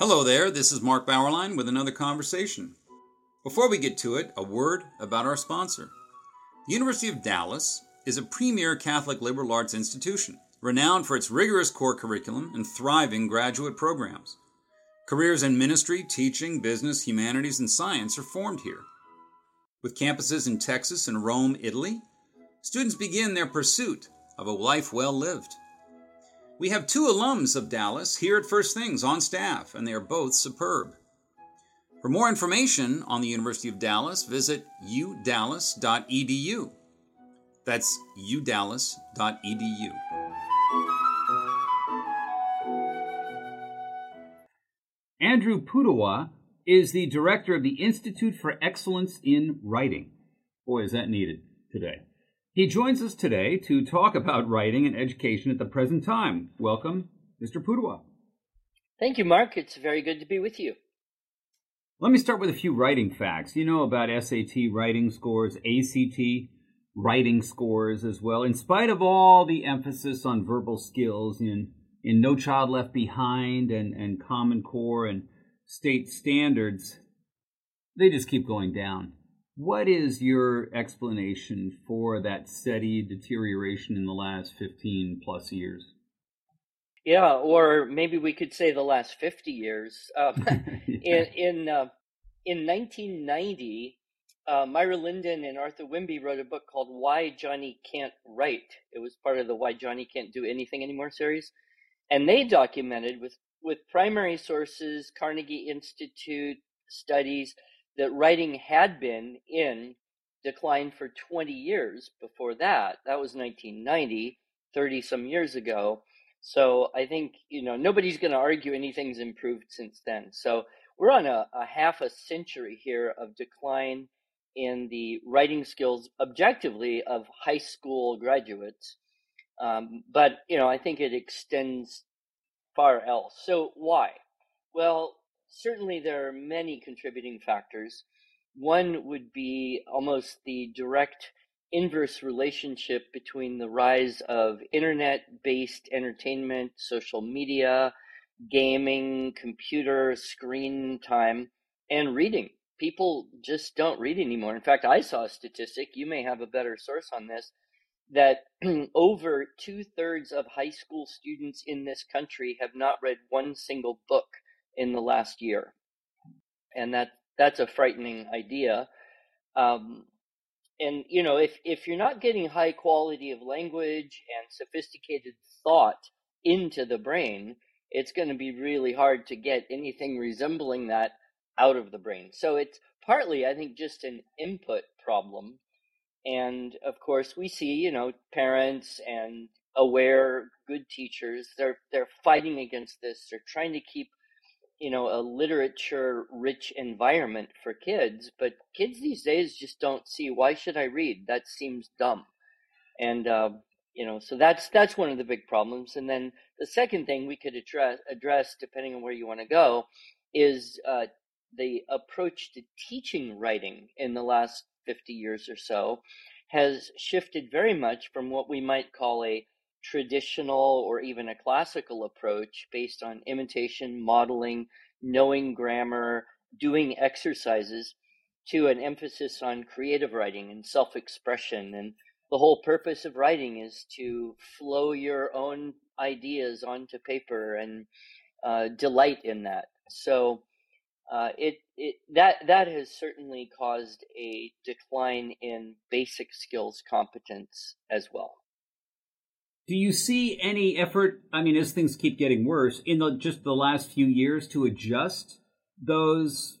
Hello there, this is Mark Bauerlein with another conversation. Before we get to it, a word about our sponsor. The University of Dallas is a premier Catholic liberal arts institution, renowned for its rigorous core curriculum and thriving graduate programs. Careers in ministry, teaching, business, humanities, and science are formed here. With campuses in Texas and Rome, Italy, students begin their pursuit of a life well lived. We have two alums of Dallas here at First Things on staff, and they are both superb. For more information on the University of Dallas, visit udallas.edu. That's udallas.edu. Andrew Pudewa is the director of the Institute for Excellence in Writing. Boy, is that needed today. He joins us today to talk about writing and education at the present time. Welcome, Mr. Pudewa. Thank you, Mark. It's very good to be with you. Let me start with a few writing facts. You know about SAT writing scores, ACT writing scores as well. In spite of all the emphasis on verbal skills in, in No Child Left Behind and, and Common Core and state standards, they just keep going down. What is your explanation for that steady deterioration in the last 15 plus years? Yeah, or maybe we could say the last 50 years. Um, Yeah. in in, uh, in 1990, uh, Myra Linden and Arthur Whimbey wrote a book called Why Johnny Can't Write. It was part of the Why Johnny Can't Do Anything Anymore series. And they documented with, with primary sources, Carnegie Institute studies, that writing had been in decline for 20 years before that. That was 1990, 30 some years ago. So I think, you know, nobody's going to argue anything's improved since then. So we're on a, a half a century here of decline in the writing skills objectively of high school graduates. Um, but, you know, I think it extends far else. So why? Well, certainly there are many contributing factors. One would be almost the direct inverse relationship between the rise of internet based entertainment, social media, gaming, computer screen time, and reading. People just don't read anymore. In fact, I saw a statistic, you may have a better source on this, that over two thirds of high school students in this country have not read one single book in the last year. And that that's a frightening idea. Um, and you know, if if you're not getting high quality of language and sophisticated thought into the brain, it's going to be really hard to get anything resembling that out of the brain. So it's partly, I think, just an input problem. And of course, we see, you know, parents and aware good teachers, they're they're fighting against this. They're trying to keep you know a literature rich environment for kids but kids these days just don't see why should i read? That seems dumb. And uh, you know so that's that's one of the big problems. And then the second thing we could address address depending on where you want to go is uh, the approach to teaching writing in the last 50 years or so has shifted very much from what we might call a traditional or even a classical approach based on imitation, modeling, knowing grammar, doing exercises, to an emphasis on creative writing and self expression. And the whole purpose of writing is to flow your own ideas onto paper and uh, delight in that. So uh, it, it that that has certainly caused a decline in basic skills competence as well. Do you see any effort, I mean, as things keep getting worse, in the, just the last few years to adjust those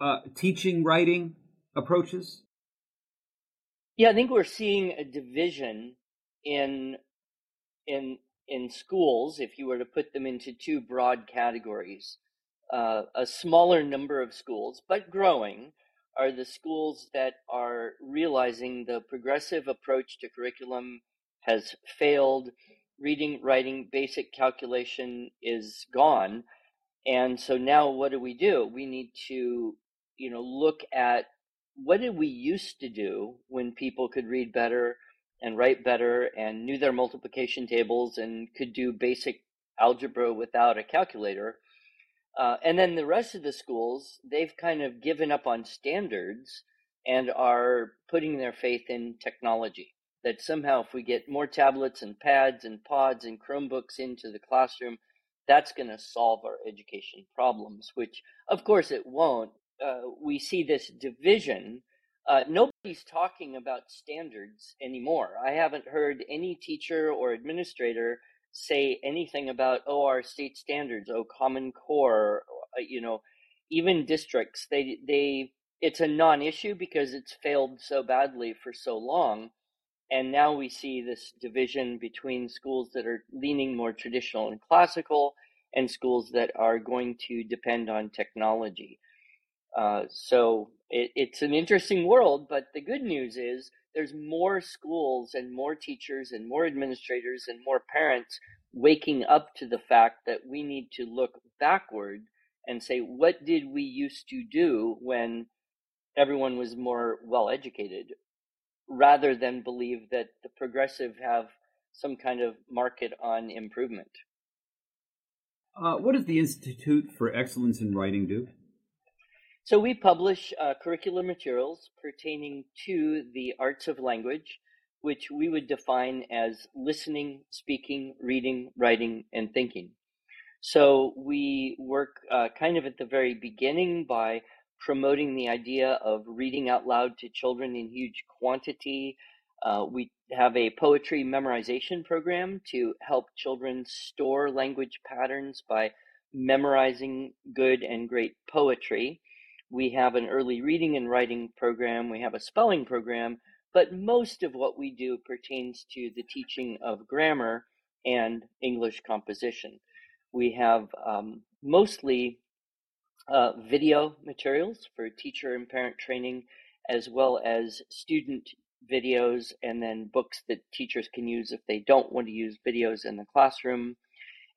uh, teaching writing approaches? Yeah, I think we're seeing a division in in in schools. If you were to put them into two broad categories, uh, a smaller number of schools, but growing, are the schools that are realizing the progressive approach to curriculum has failed. Reading, writing, basic calculation is gone. And so now what do we do? We need to, you know, look at what did we used to do when people could read better and write better and knew their multiplication tables and could do basic algebra without a calculator. Uh, and then the rest of the schools, they've kind of given up on standards and are putting their faith in technology. That somehow, if we get more tablets and pads and pods and Chromebooks into the classroom, that's going to solve our education problems, which of course it won't. Uh, we see this division. Uh, nobody's talking about standards anymore. I haven't heard any teacher or administrator say anything about oh our state standards, oh Common Core, uh, you know, even districts. They they it's a non-issue because it's failed so badly for so long and now we see this division between schools that are leaning more traditional and classical and schools that are going to depend on technology. Uh, so it, it's an interesting world, but the good news is there's more schools and more teachers and more administrators and more parents waking up to the fact that we need to look backward and say, what did we used to do when everyone was more well educated rather than believe that the progressive have some kind of market on improvement. Uh, what does the Institute for Excellence in Writing do? So we publish uh, curricular materials pertaining to the arts of language, which we would define as listening, speaking, reading, writing, and thinking. So we work uh, kind of at the very beginning by promoting the idea of reading out loud to children in huge quantity. Uh, we have a poetry memorization program to help children store language patterns by memorizing good and great poetry. We have an early reading and writing program. We have a spelling program, but most of what we do pertains to the teaching of grammar and English composition. We have um, mostly uh, video materials for teacher and parent training, as well as student videos, and then books that teachers can use if they don't want to use videos in the classroom.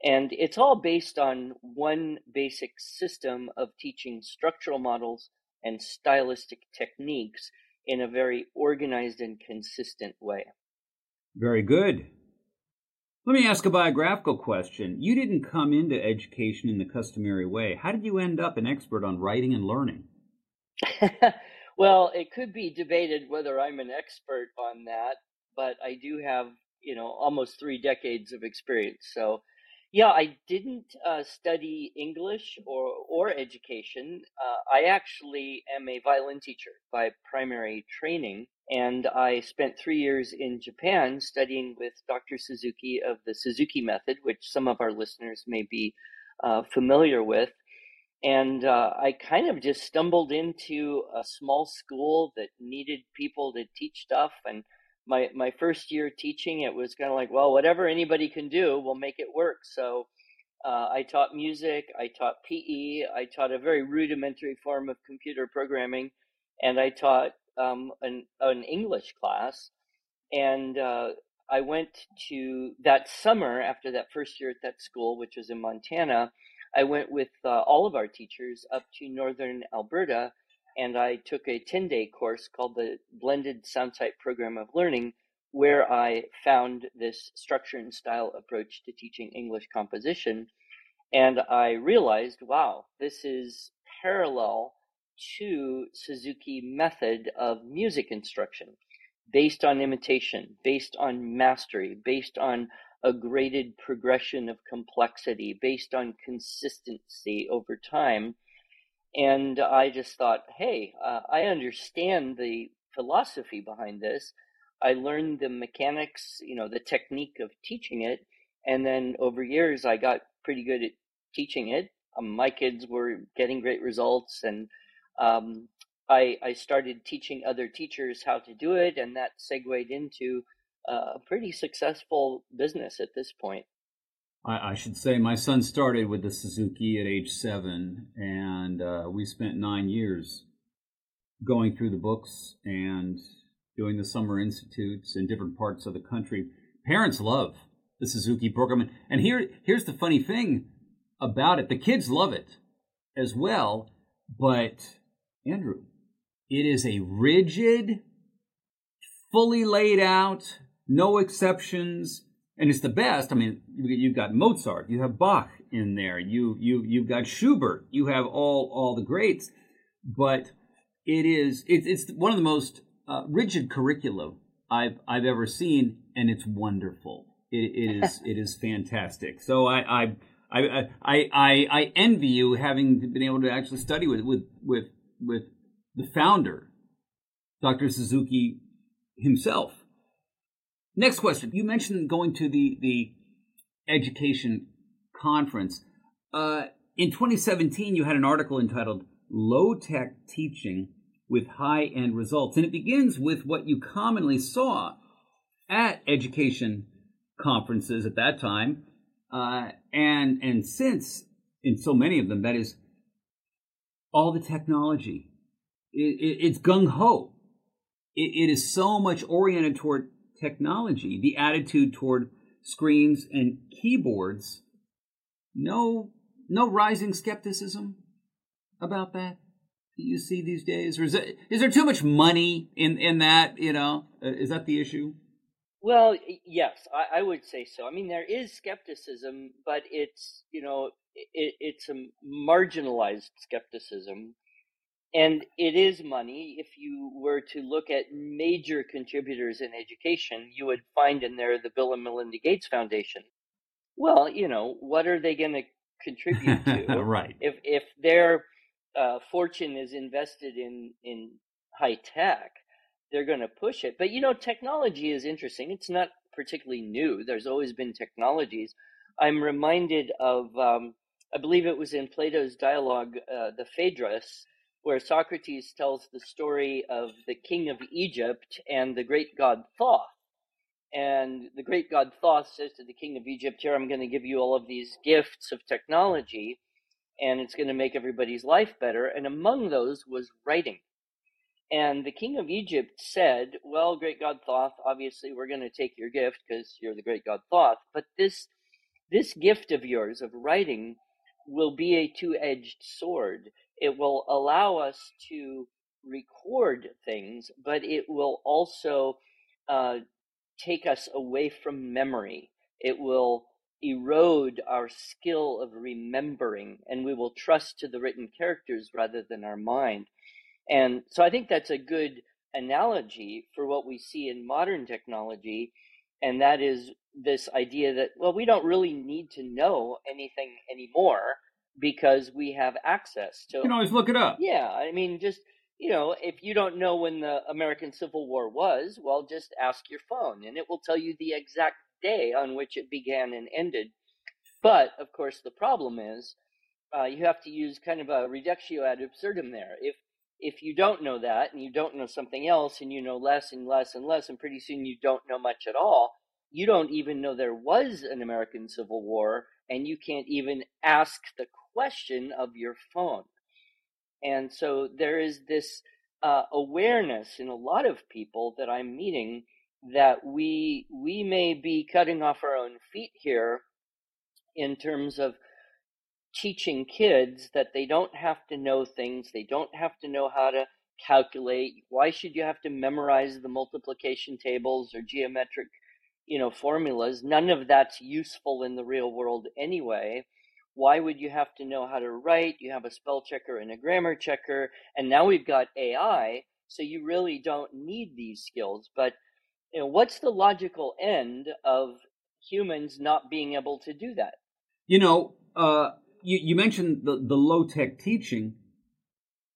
And it's all based on one basic system of teaching structural models and stylistic techniques in a very organized and consistent way. Very good. Let me ask a biographical question. You didn't come into education in the customary way. How did you end up an expert on writing and learning? well, it could be debated whether I'm an expert on that, but I do have, you know, almost three decades of experience. So yeah, I didn't uh, study English or or education. Uh, I actually am a violin teacher by primary training, and I spent three years in Japan studying with Dr. Suzuki of the Suzuki Method, which some of our listeners may be uh, familiar with. And uh, I kind of just stumbled into a small school that needed people to teach stuff, and my my first year teaching, it was kind of like, well, whatever anybody can do, we'll make it work. So uh, I taught music, I taught PE, I taught a very rudimentary form of computer programming, and I taught um, an an English class. And uh, I went to that summer after that first year at that school, which was in Montana. I went with uh, all of our teachers up to northern Alberta and I took a 10 day course called the Blended Soundsight Program of Learning, where I found this structure and style approach to teaching English composition. And I realized, wow, this is parallel to Suzuki method of music instruction based on imitation, based on mastery, based on a graded progression of complexity, based on consistency over time and I just thought, hey, uh, I understand the philosophy behind this. I learned the mechanics, you know, the technique of teaching it. And then over years, I got pretty good at teaching it. Um, my kids were getting great results. And um, I, I started teaching other teachers how to do it. And that segued into uh, a pretty successful business at this point. I, I, should say my son started with the Suzuki at age seven, and uh, we spent nine years going through the books and doing the summer institutes in different parts of the country. Parents love the Suzuki program, and here here's the funny thing about it: the kids love it as well. But Andrew, it is a rigid, fully laid out, no exceptions and it's the best. I mean, you've got Mozart, you have Bach in there, you you you've got Schubert, you have all all the greats, but it is it's it's one of the most uh, rigid curricula I've I've ever seen, and it's wonderful. it, it is it is fantastic. So I I. I, I, I, I envy you having been able to actually study with, with, with, with the founder, Dr. Suzuki himself. Next question. You mentioned going to the, the education conference. Uh, in 2017, you had an article entitled Low Tech Teaching with High End Results. And it begins with what you commonly saw at education conferences at that time. Uh, and, and since, in so many of them, that is all the technology. It, it, it's gung ho. It, it is so much oriented toward technology, the attitude toward screens and keyboards. No, no rising skepticism about that. You see these days, or is, it, is there too much money in in that? You know, uh, is that the issue? Well, yes, I, I, would say so. I mean, there is skepticism, but it's you know it, it's a marginalized skepticism and it is money. If you were to look at major contributors in education, you would find in there the Bill and Melinda Gates Foundation. Well, you know, what are they going to contribute to? right. If if their uh, fortune is invested in in high tech, they're going to push it. But you know, technology is interesting. It's not particularly new. There's always been technologies. I'm reminded of, um, I believe it was in Plato's dialogue, uh, the Phaedrus, where Socrates tells the story of the king of Egypt and the great god Thoth. And the great god Thoth says to the king of Egypt, Here, I'm going to give you all of these gifts of technology, and it's going to make everybody's life better. And among those was writing. And the king of Egypt said, Well, great god Thoth, obviously we're going to take your gift because you're the great god Thoth, but this, this gift of yours of writing will be a two edged sword it will allow us to record things, but it will also uh, take us away from memory. It will erode our skill of remembering, and we will trust to the written characters rather than our mind. And so I think that's a good analogy for what we see in modern technology, and that is this idea that, well, we don't really need to know anything anymore because we have access to. You can always look it up. Yeah, I mean, just you know, if you don't know when the American Civil War was, well, just ask your phone, and it will tell you the exact day on which it began and ended. But of course, the problem is uh, you have to use kind of a reductio ad absurdum there. If if you don't know that and you don't know something else and you know less and less and less and pretty soon you don't know much at all you don't even know there was an american civil war and you can't even ask the question of your phone. And so there is this uh, awareness in a lot of people that I'm meeting that we we may be cutting off our own feet here in terms of teaching kids that they don't have to know things, they don't have to know how to calculate. Why should you have to memorize the multiplication tables or geometric, you know, formulas? None of that's useful in the real world anyway. Why would you have to know how to write? You have a spell checker and a grammar checker, and now we've got AI, so you really don't need these skills. But you know, what's the logical end of humans not being able to do that? You know, uh, you, you mentioned the, the low tech teaching.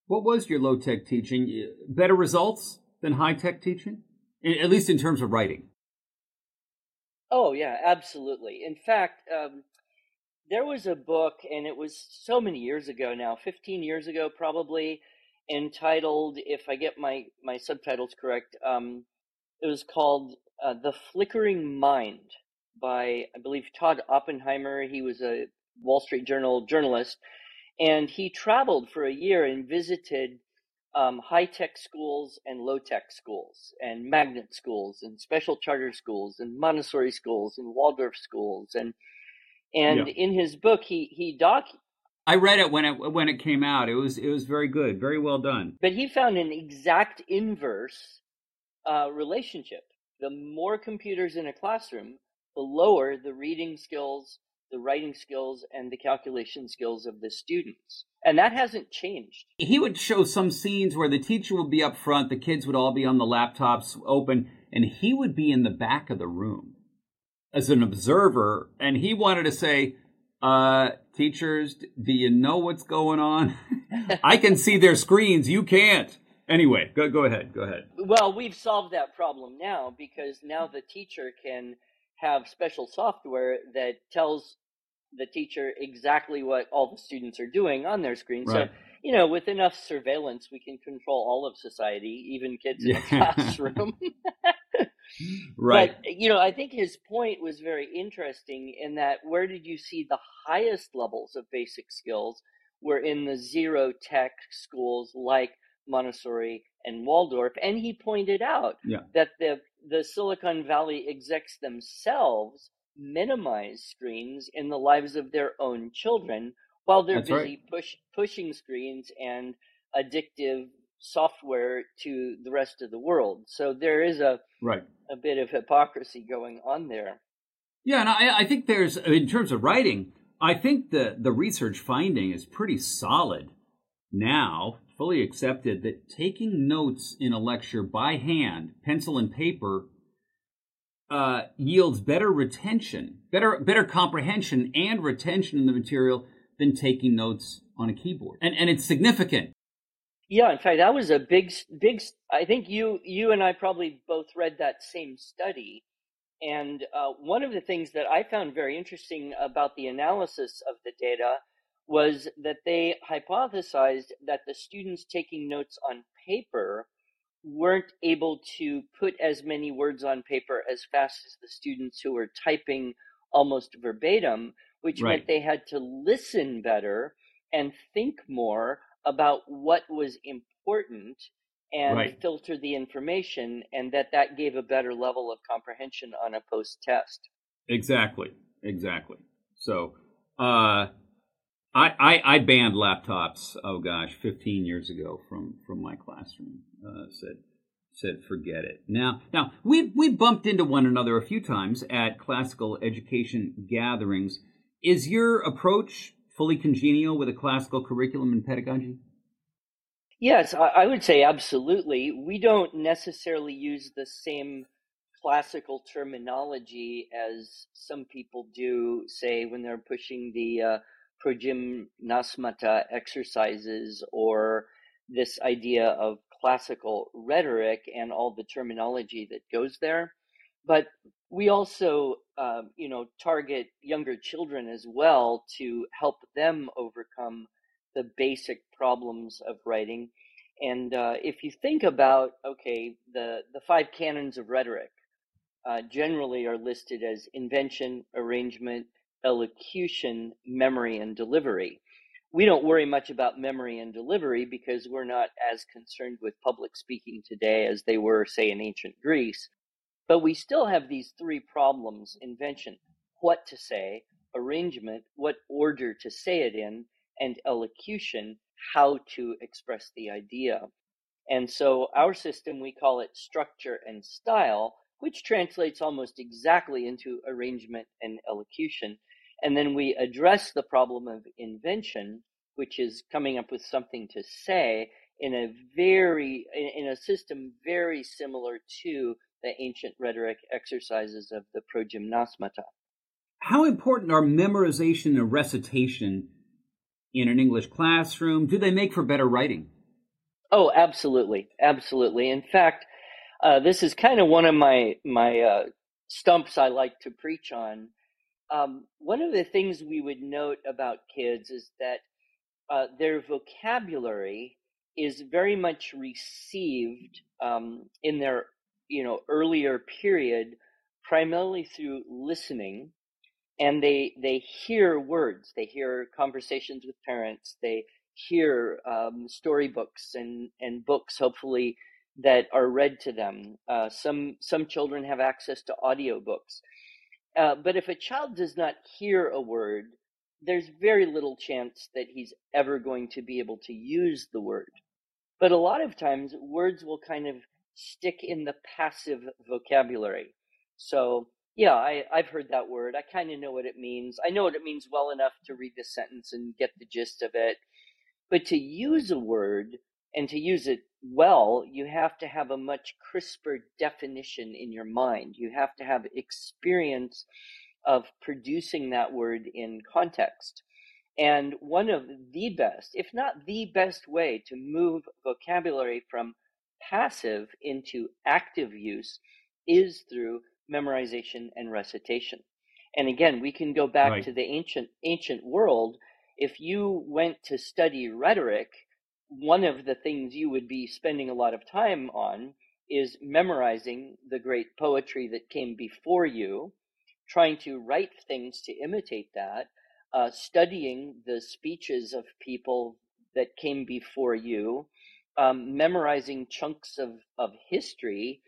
What was your low tech teaching? Better results than high tech teaching, at least in terms of writing. Oh yeah, absolutely. In fact, um, there was a book, and it was so many years ago now, 15 years ago probably, entitled, if I get my, my subtitles correct, um, it was called uh, The Flickering Mind by, I believe, Todd Oppenheimer. He was a Wall Street Journal journalist, and he traveled for a year and visited um, high tech schools and low tech schools, and magnet schools, and special charter schools, and Montessori schools, and Waldorf schools, and and yeah. in his book, he he doc. I read it when it when it came out. It was it was very good, very well done. But he found an exact inverse uh, relationship. The more computers in a classroom, the lower the reading skills, the writing skills, and the calculation skills of the students. And that hasn't changed. He would show some scenes where the teacher would be up front, the kids would all be on the laptops open, and he would be in the back of the room as an observer. And he wanted to say, uh, teachers, do you know what's going on? I can see their screens. You can't. Anyway, go, go ahead. Go ahead. Well, we've solved that problem now because now the teacher can have special software that tells the teacher exactly what all the students are doing on their screen. Right. So, you know, with enough surveillance, we can control all of society, even kids in a classroom. right. But, you know, I think his point was very interesting in that where did you see the highest levels of basic skills were in the zero tech schools like Montessori and Waldorf. And he pointed out yeah. that the, the Silicon Valley execs themselves minimize screens in the lives of their own children while they're That's busy right. push, pushing screens and addictive software to the rest of the world. So there is a right a bit of hypocrisy going on there. Yeah, and I, I think there's in terms of writing, I think the the research finding is pretty solid now, fully accepted that taking notes in a lecture by hand, pencil and paper, uh, yields better retention, better better comprehension and retention in the material than taking notes on a keyboard, and and it's significant. Yeah, in fact, that was a big, big. I think you, you and I probably both read that same study, and uh, one of the things that I found very interesting about the analysis of the data was that they hypothesized that the students taking notes on paper weren't able to put as many words on paper as fast as the students who were typing almost verbatim, which Right. meant they had to listen better and think more about what was important and Right. filter the information and that that gave a better level of comprehension on a post test Exactly, exactly. So, uh, I, I I banned laptops. Oh gosh, fifteen years ago from from my classroom. Uh, said said forget it. Now now we we bumped into one another a few times at classical education gatherings. Is your approach fully congenial with a classical curriculum and pedagogy? yes I, would say absolutely we don't necessarily use the same classical terminology as some people do say when they're pushing the uh, progymnasmata exercises or this idea of classical rhetoric and all the terminology that goes there. But we also, um, you know, target younger children as well to help them overcome the basic problems of writing. And uh, if you think about, okay, the, the five canons of rhetoric uh, generally are listed as invention, arrangement, elocution, memory, and delivery. We don't worry much about memory and delivery because we're not as concerned with public speaking today as they were, say, in ancient Greece. But we still have these three problems invention, what to say, arrangement, what order to say it in, and elocution, how to express the idea. And so our system, we call it structure and style, which translates almost exactly into arrangement and elocution. And then we address the problem of invention, which is coming up with something to say in a very, in a system very similar to the ancient rhetoric exercises of the progymnasmata. How important are memorization and recitation in an English classroom? Do they make for better writing? Oh, absolutely, absolutely. In fact, uh, this is kind of one of my my uh, stumps I like to preach on. Um, one of the things we would note about kids is that uh, their vocabulary is very much received um, in their you know earlier period primarily through listening and they they hear words. They hear conversations with parents. They hear um, storybooks and and books hopefully that are read to them. Uh, some some children have access to audiobooks. Uh, but if a child does not hear a word there's very little chance that he's ever going to be able to use the word. But a lot of times words will kind of stick in the passive vocabulary so yeah, I, I've heard that word. I kind of know what it means. I know what it means well enough to read the sentence and get the gist of it. But to use a word and to use it well, you have to have a much crisper definition in your mind. You have to have experience of producing that word in context. And one of the best, if not the best way to move vocabulary from passive into active use is through memorization and recitation. And again, we can go back right. to the ancient ancient world. If you went to study rhetoric, one of the things you would be spending a lot of time on is memorizing the great poetry that came before you, trying to write things to imitate that, uh, studying the speeches of people that came before you, um, memorizing chunks of, of history,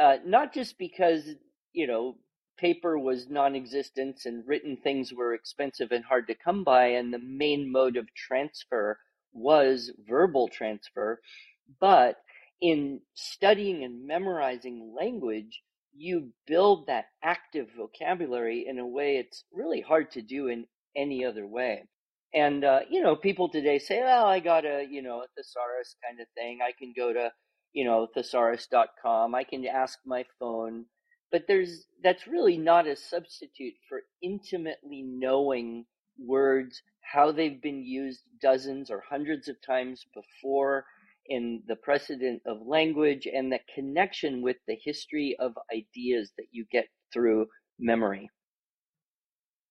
uh, not just because, you know, paper was non existent and written things were expensive and hard to come by, and the main mode of transfer was verbal transfer, but in studying and memorizing language, you build that active vocabulary in a way it's really hard to do in any other way. And, uh, you know, people today say, well, I got a, you know, a thesaurus kind of thing. I can go to, you know, thesaurus.com. I can ask my phone. But there's, that's really not a substitute for intimately knowing words, how they've been used dozens or hundreds of times before in the precedent of language and the connection with the history of ideas that you get through memory.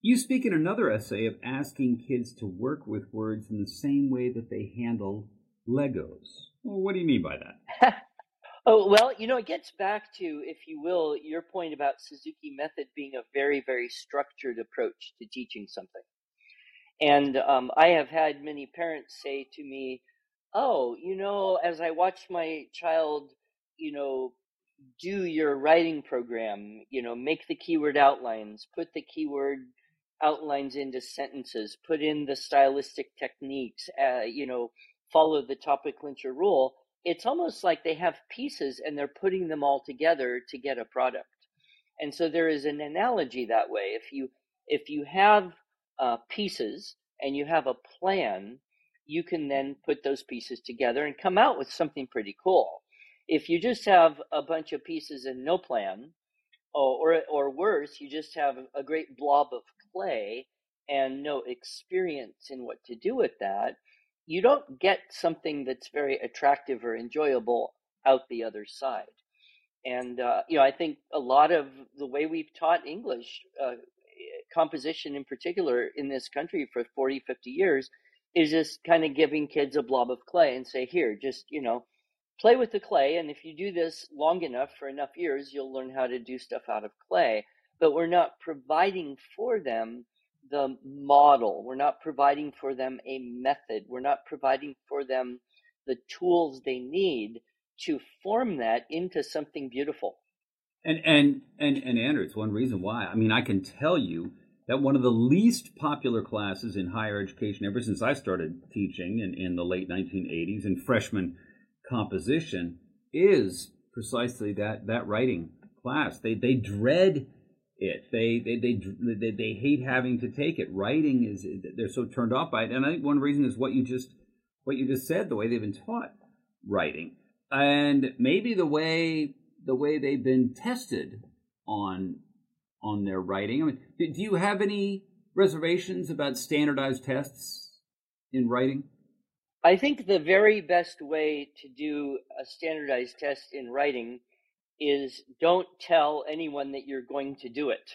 You speak in another essay of asking kids to work with words in the same way that they handle Legos. Well, what do you mean by that? oh, well, you know, it gets back to, if you will, your point about Suzuki method being a very, very structured approach to teaching something. And um, I have had many parents say to me, Oh, you know, as I watch my child, you know, do your writing program, you know, make the keyword outlines, put the keyword outlines into sentences, put in the stylistic techniques, uh, you know, follow the topic clincher rule, it's almost like they have pieces and they're putting them all together to get a product. And so there is an analogy that way. If you if you have uh, pieces and you have a plan, you can then put those pieces together and come out with something pretty cool. If you just have a bunch of pieces and no plan, or or worse, you just have a great blob of play and no experience in what to do with that, you don't get something that's very attractive or enjoyable out the other side. And, uh, you know, I think a lot of the way we've taught English, uh, composition in particular, in this country for 40, 50 years, is just kind of giving kids a blob of clay and say, here, just, you know, play with the clay. And if you do this long enough for enough years, you'll learn how to do stuff out of clay but we're not providing for them the model. We're not providing for them a method. We're not providing for them the tools they need to form that into something beautiful. And and and and Andrew, it's one reason why. I mean, I can tell you that one of the least popular classes in higher education ever since I started teaching in, in the late 1980s in freshman composition is precisely that that writing class. They they dread it. They they, they they they hate having to take it. Writing is they're so turned off by it, and I think one reason is what you just what you just said, the way they've been taught writing, and maybe the way the way they've been tested on on their writing. I mean, do you have any reservations about standardized tests in writing? I think the very best way to do a standardized test in writing is don't tell anyone that you're going to do it.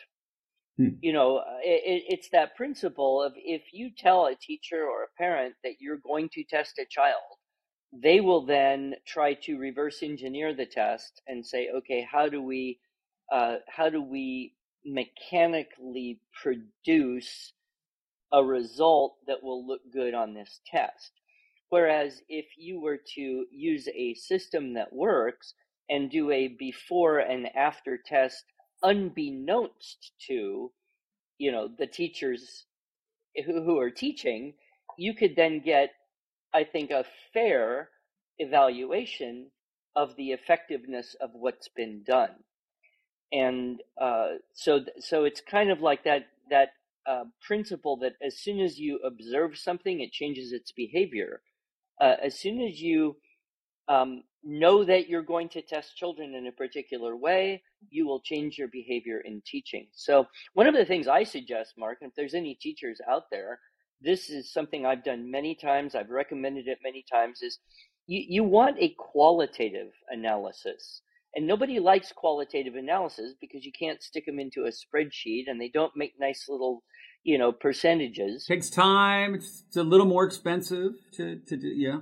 Hmm. You know, it, it's that principle of if you tell a teacher or a parent that you're going to test a child, they will then try to reverse engineer the test and say, okay, how do we, uh, how do we mechanically produce a result that will look good on this test? Whereas if you were to use a system that works, and do a before and after test unbeknownst to you know the teachers who, who are teaching you could then get i think a fair evaluation of the effectiveness of what's been done and uh, so so it's kind of like that that uh, principle that as soon as you observe something, it changes its behavior. Uh, as soon as you um, know that you're going to test children in a particular way, you will change your behavior in teaching. So, one of the things I suggest, Mark, and if there's any teachers out there, this is something I've done many times, I've recommended it many times, is you, you want a qualitative analysis. And nobody likes qualitative analysis because you can't stick them into a spreadsheet and they don't make nice little, you know, percentages. Takes time. It's, a little more expensive to, to do. Yeah.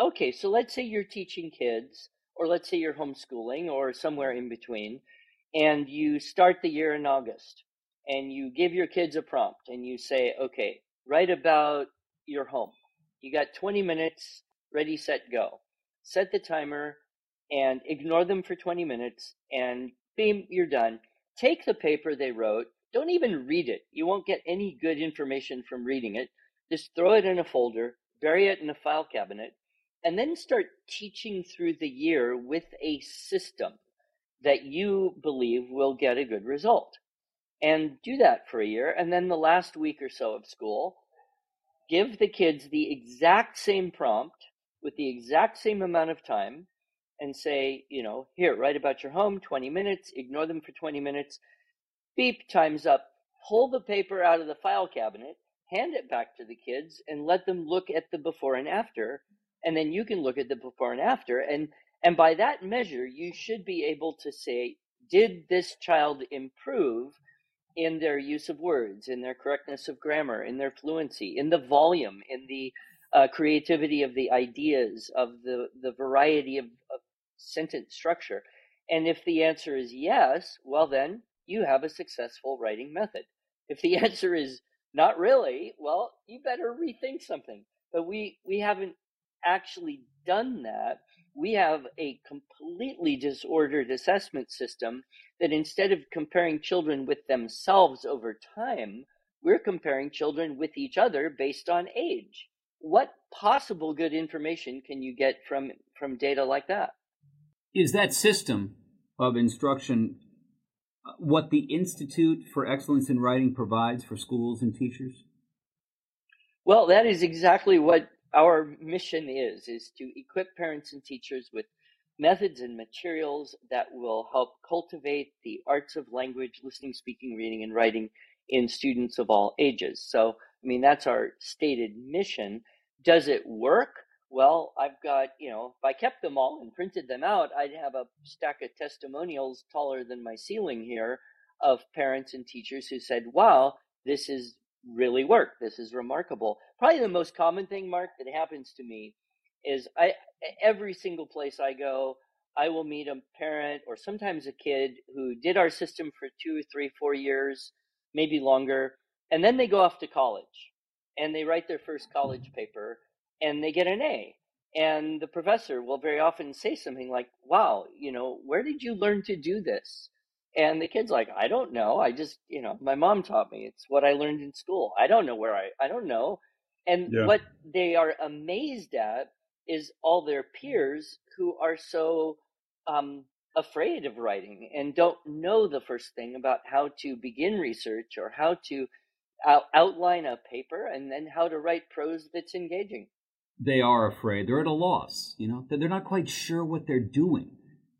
Okay, so let's say you're teaching kids, or let's say you're homeschooling, or somewhere in between, and you start the year in August, and you give your kids a prompt, and you say, okay, write about your home. You got 20 minutes, ready, set, go. Set the timer and ignore them for 20 minutes, and beam, you're done. Take the paper they wrote. Don't even read it. You won't get any good information from reading it. Just throw it in a folder, bury it in a file cabinet, and then start teaching through the year with a system that you believe will get a good result. And do that for a year. And then the last week or so of school, give the kids the exact same prompt with the exact same amount of time and say, you know, here, write about your home, 20 minutes, ignore them for 20 minutes, beep, time's up, pull the paper out of the file cabinet, hand it back to the kids, and let them look at the before and after and then you can look at the before and after and and by that measure you should be able to say did this child improve in their use of words in their correctness of grammar in their fluency in the volume in the uh, creativity of the ideas of the the variety of, of sentence structure? And if the answer is yes well then you have a successful writing method. If the answer is not really well you better rethink something. But we we haven't actually done that, we have a completely disordered assessment system that instead of comparing children with themselves over time, we're comparing children with each other based on age. What possible good information can you get from, from data like that? Is that system of instruction uh, what the Institute for Excellence in Writing provides for schools and teachers? Well, that is exactly what our mission is is to equip parents and teachers with methods and materials that will help cultivate the arts of language listening speaking reading and writing in students of all ages so i mean that's our stated mission does it work well i've got you know if i kept them all and printed them out i'd have a stack of testimonials taller than my ceiling here of parents and teachers who said wow this is really work. This is remarkable. Probably the most common thing, Mark, that happens to me is I every single place I go, I will meet a parent or sometimes a kid who did our system for two, three, four years, maybe longer, and then they go off to college and they write their first mm-hmm. college paper and they get an A. And the professor will very often say something like, Wow, you know, where did you learn to do this? And the kid's like, I don't know. I just, you know, my mom taught me. It's what I learned in school. I don't know where I, I don't know. And yeah. what they are amazed at is all their peers who are so um, afraid of writing and don't know the first thing about how to begin research or how to out- outline a paper and then how to write prose that's engaging. They are afraid. They're at a loss. You know, they're not quite sure what they're doing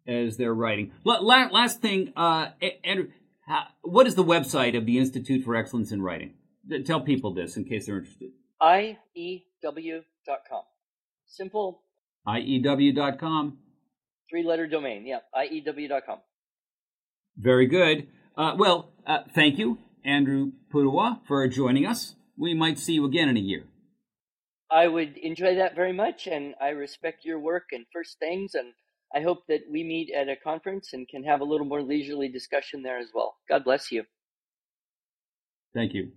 as they're writing. last thing, uh, Andrew, what is the website of the Institute for Excellence in Writing? Tell people this in case they're interested. IEW.com. Simple. IEW.com. Three letter domain. Yeah. IEW.com. Very good. Uh, well, uh, thank you, Andrew Pudewa, for joining us. We might see you again in a year. I would enjoy that very much, and I respect your work and first things, and I hope that we meet at a conference and can have a little more leisurely discussion there as well. God bless you. Thank you.